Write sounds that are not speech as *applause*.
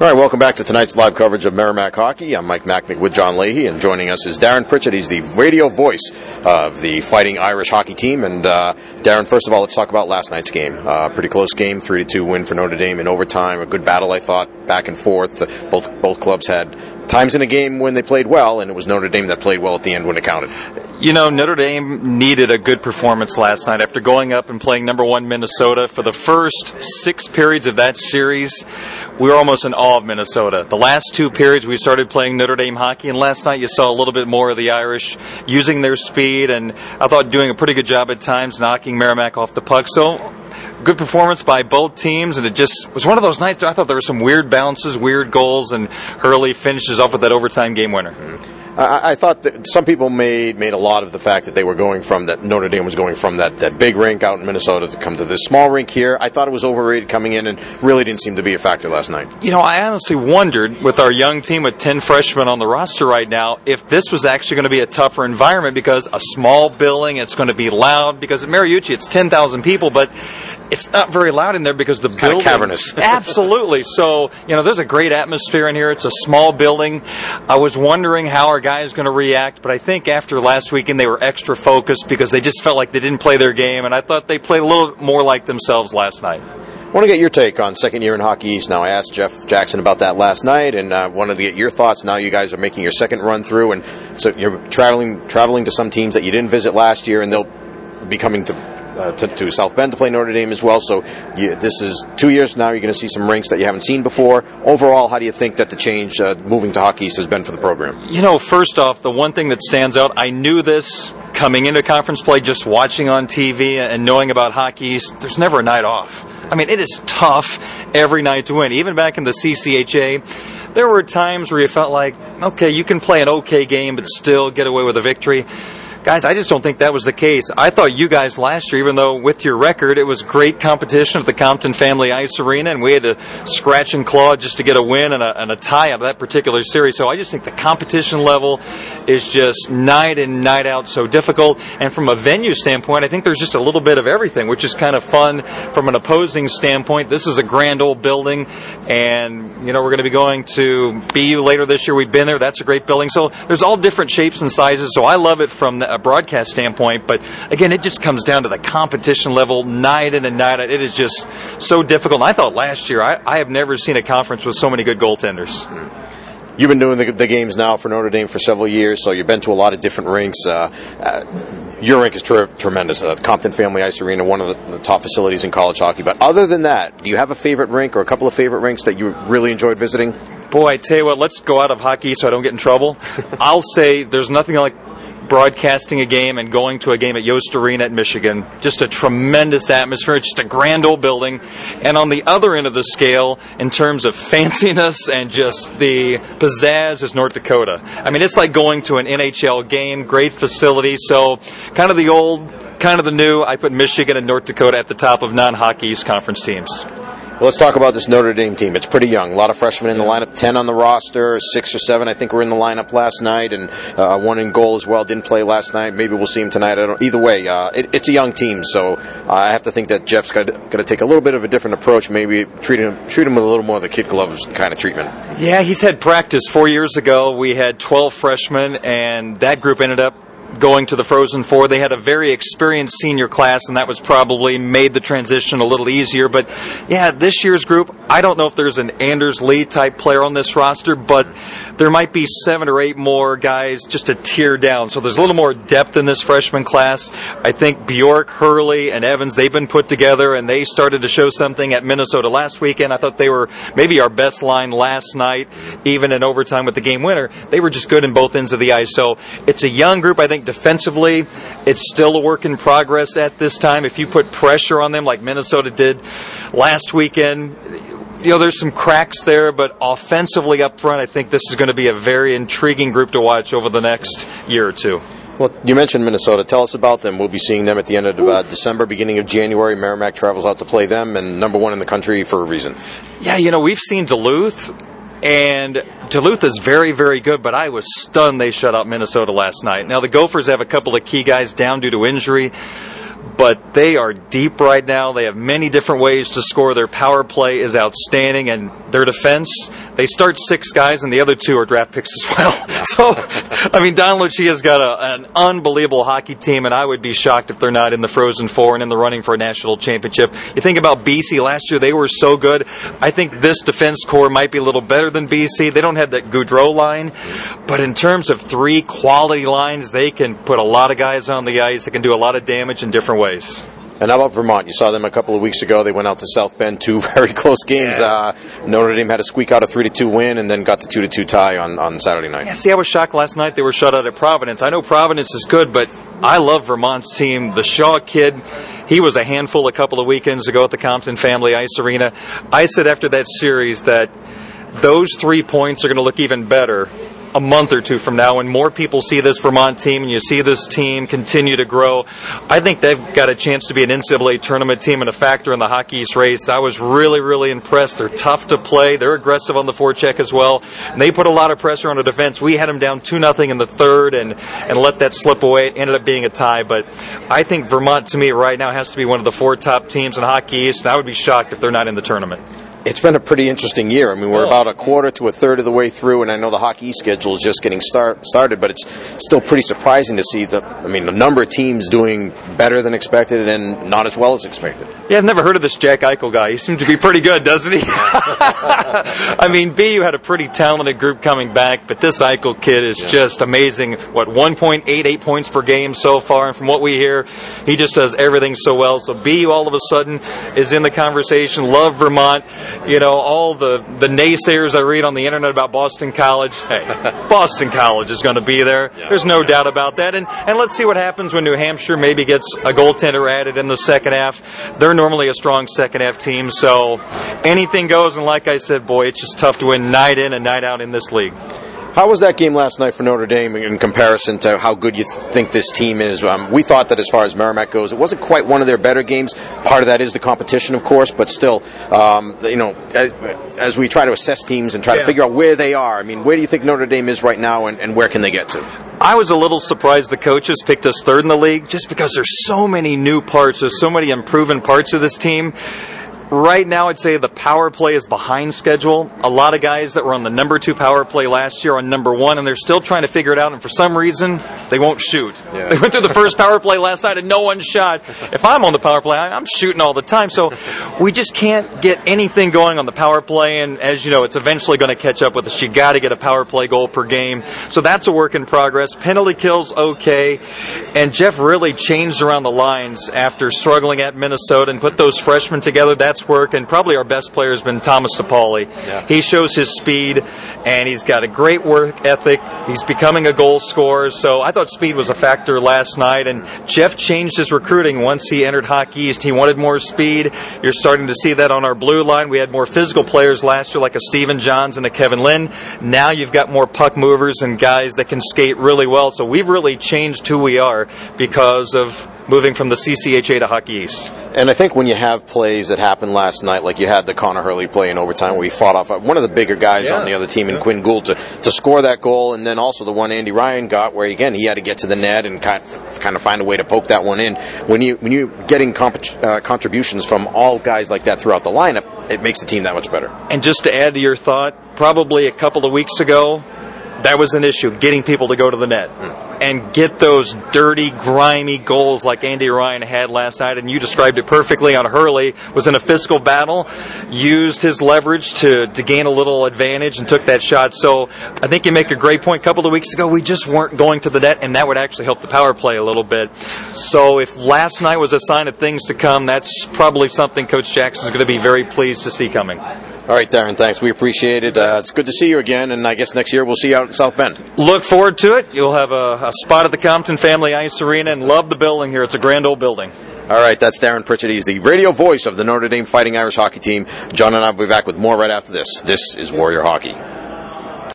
All right, welcome back to tonight's live coverage of Merrimack Hockey. I'm Mike Macknick with John Leahy, and joining us is Darren Pritchett. He's the radio voice of the Fighting Irish hockey team. And uh, Darren, first of all, let's talk about last night's game. Uh, pretty close game, three to two win for Notre Dame in overtime. A good battle, I thought, back and forth. Both both clubs had times in a game when they played well, and it was Notre Dame that played well at the end when it counted. You know, Notre Dame needed a good performance last night after going up and playing number one Minnesota. For the first six periods of that series, we were almost in awe of Minnesota. The last two periods, we started playing Notre Dame hockey, and last night you saw a little bit more of the Irish using their speed, and I thought doing a pretty good job at times knocking Merrimack off the puck. So good performance by both teams, and it just was one of those nights. I thought there were some weird bounces, weird goals, and Hurley finishes off with that overtime game winner. Mm-hmm. I, I, thought that some people made made a lot of the fact that they were going from that Notre Dame was going from that, that big rink out in Minnesota to come to this small rink here. I thought it was overrated coming in and really didn't seem to be a factor last night. You know, I honestly wondered with our young team with 10 freshmen on the roster right now if this was actually going to be a tougher environment because a small building, it's going to be loud because at Mariucci it's 10,000 people, but it's not very loud in there because the it's building cavernous. *laughs* *laughs* absolutely. So you know, there's a great atmosphere in here. It's a small building. I was wondering how our guys going to react, but I think after last weekend they were extra focused because they just felt like they didn't play their game, and I thought they played a little more like themselves last night. I want to get your take on second year in Hockey East. Now, I asked Jeff Jackson about that last night, and uh, wanted to get your thoughts. Now, you guys are making your second run through, and so you're traveling traveling to some teams that you didn't visit last year, and they'll be coming to uh, to, to, South Bend to play Notre Dame as well. So you, this is two years now. You're going to see some rinks that you haven't seen before. Overall, how do you think that the change uh, moving to Hockey East has been for the program? You know, first off, the one thing that stands out, I knew this coming into conference play, just watching on TV and knowing about Hockey East. There's never a night off. I mean, it is tough every night to win. Even back in the CCHA, there were times where you felt like, okay, you can play an okay game, but still get away with a victory. Guys, I just don't think that was the case. I thought you guys last year, even though with your record, it was great competition at the Compton Family Ice Arena, and we had to scratch and claw just to get a win and a, and a tie of that particular series. So I just think the competition level is just night in, night out so difficult. And from a venue standpoint, I think there's just a little bit of everything, which is kind of fun from an opposing standpoint. This is a grand old building, and, you know, we're going to be going to BU later this year. We've been there. That's a great building. So there's all different shapes and sizes. So I love it from the, broadcast standpoint. But again, it just comes down to the competition level night in and night out. It is just so difficult. And I thought last year, I, I have never seen a conference with so many good goaltenders. You've been doing the, the, games now for Notre Dame for several years, so you've been to a lot of different rinks. Uh, uh, your rink is tre- tremendous. Uh, the Compton Family Ice Arena, one of the, the, top facilities in college hockey. But other than that, do you have a favorite rink or a couple of favorite rinks that you really enjoyed visiting? Boy, I tell you what, let's go out of hockey so I don't get in trouble. *laughs* I'll say there's nothing like broadcasting a game and going to a game at Yost Arena at Michigan. Just a tremendous atmosphere. Just a grand old building. And on the other end of the scale, in terms of fanciness and just the pizzazz, is North Dakota. I mean, it's like going to an NHL game, great facility. So, kind of the old, kind of the new. I put Michigan and North Dakota at the top of non hockey East Conference teams. Well, let's talk about this Notre Dame team. It's pretty young. A lot of freshmen in the lineup. Ten on the roster. Six or seven, I think, were in the lineup last night, and uh, one in goal as well. Didn't play last night. Maybe we'll see him tonight. Either way, uh, it, it's a young team, so I have to think that Jeff's got to take a little bit of a different approach. Maybe treat him treat him with a little more of the kid gloves kind of treatment. Yeah, he's had practice. Four years ago, we had 12 freshmen, and that group ended up going to the Frozen Four. They had a very experienced senior class, and that was probably made the transition a little easier. But yeah, this year's group, I don't know if there's an Anders Lee type player on this roster, but there might be seven or eight more guys just a tier down. So there's a little more depth in this freshman class. I think Bjork, Hurley, and Evans, they've been put together and they started to show something at Minnesota last weekend. I thought they were maybe our best line last night, even in overtime with the game winner. They were just good in both ends of the ice. So it's a young group. I think defensively, it's still a work in progress at this time. If you put pressure on them like Minnesota did last weekend, you know, there's some cracks there, but offensively up front, I think this is going to be a very intriguing group to watch over the next year or two. Well, you mentioned Minnesota. Tell us about them. We'll be seeing them at the end of uh, December, beginning of January. Merrimack travels out to play them, and number one in the country for a reason. Yeah, you know, we've seen Duluth, and Duluth is very, very good, but I was stunned they shut out Minnesota last night. Now, the Gophers have a couple of key guys down due to injury but they are deep right now. They have many different ways to score. Their power play is outstanding, and their defense, they start six guys, and the other two are draft picks as well. *laughs* so, I mean, Don Lucia's got a, an unbelievable hockey team, and I would be shocked if they're not in the Frozen Four and in the running for a national championship. You think about BC last year, they were so good. I think this defense core might be a little better than BC. They don't have that Gaudreau line, but in terms of three quality lines, they can put a lot of guys on the ice. They can do a lot of damage in different ways. And how about Vermont? You saw them a couple of weeks ago. They went out to South Bend, two *laughs* very close games. Yeah. Uh, Notre Dame had to squeak out a three to two win, and then got the two to two tie on, on Saturday night. Yeah, see, I was shocked last night they were shut out at Providence. I know Providence is good, but I love Vermont's team. The Shaw kid, he was a handful a couple of weekends ago at the Compton Family Ice Arena. I said after that series that those three points are going to look even better a month or two from now when more people see this Vermont team and you see this team continue to grow. I think they've got a chance to be an NCAA tournament team and a factor in the Hockey East race. I was really, really impressed. They're tough to play. They're aggressive on the forecheck as well. And they put a lot of pressure on the defense. We had them down 2 nothing in the third and, and let that slip away. It ended up being a tie. But I think Vermont, to me, right now has to be one of the four top teams in Hockey East. And I would be shocked if they're not in the tournament. It's been a pretty interesting year. I mean, we're Oh. about a quarter to a third of the way through, and I know the Hockey schedule is just getting start, started, but it's still pretty surprising to see the. I mean, the number of teams doing better than expected and not as well as expected. Yeah, I've never heard of this Jack Eichel guy. He seems to be pretty good, doesn't he? *laughs* I mean, BU had a pretty talented group coming back, but this Eichel kid is just amazing. What, 1.88 points per game so far, and from what we hear, he just does everything so well. So BU all of a sudden is in the conversation. Love Vermont. You know, all the, the naysayers I read on the internet about Boston College. Hey, *laughs* Boston College is going to be there. There's no doubt about that. And, and let's see what happens when New Hampshire maybe gets a goaltender added in the second half. They're normally a strong second half team, so anything goes. And like I said, boy, it's just tough to win night in and night out in this league. How was that game last night for Notre Dame in comparison to how good you th- think this team is? Um, we thought that as far as Merrimack goes, it wasn't quite one of their better games. Part of that is the competition, of course, but still, um, you know, as, as we try to assess teams and try to figure out where they are, I mean, where do you think Notre Dame is right now, and, and where can they get to? I was a little surprised the coaches picked us third in the league just because there's so many new parts, there's so many improving parts of this team. Right now, I'd say the power play is behind schedule. A lot of guys that were on the number two power play last year are on number one, and they're still trying to figure it out. And for some reason, they won't shoot. Yeah. *laughs* They went through the first power play last night, and no one shot. If I'm on the power play, I'm shooting all the time. So we just can't get anything going on the power play. And as you know, it's eventually going to catch up with us. You got to get a power play goal per game. So that's a work in progress. Penalty kills okay, and Jeff really changed around the lines after struggling at Minnesota and put those freshmen together. That's work, and probably our best player has been Thomas DiPauli. Yeah. He shows his speed, and he's got a great work ethic. He's becoming a goal scorer. So I thought speed was a factor last night, and Jeff changed his recruiting once he entered Hockey East. He wanted more speed. You're starting to see that on our blue line. We had more physical players last year, like a Stephen Johns and a Kevin Lind. Now you've got more puck movers and guys that can skate really well. So we've really changed who we are because of moving from the CCHA to Hockey East. And I think when you have plays that happened last night, like you had the Connor Hurley play in overtime where he fought off one of the bigger guys Yeah. on the other team in Quinn Gould to, to score that goal, and then also the one Andy Ryan got where again he had to get to the net and kind of, kind of find a way to poke that one in. When you when you're getting comp- uh, contributions from all guys like that throughout the lineup, it makes the team that much better. And just to add to your thought, probably a couple of weeks ago, that was an issue, getting people to go to the net and get those dirty, grimy goals like Andy Ryan had last night. And you described it perfectly on Hurley, was in a physical battle, used his leverage to, to gain a little advantage and took that shot. So I think you make a great point. A couple of weeks ago, we just weren't going to the net, and that would actually help the power play a little bit. So if last night was a sign of things to come, that's probably something Coach Jackson's going to be very pleased to see coming. All right, Darren, thanks. We appreciate it. Uh, it's good to see you again, and I guess next year we'll see you out in South Bend. Look forward to it. You'll have a, a spot at the Compton Family Ice Arena and love the building here. It's a grand old building. All right, that's Darren Pritchett. He's the radio voice of the Notre Dame Fighting Irish hockey team. John and I will be back with more right after this. This is Warrior Hockey.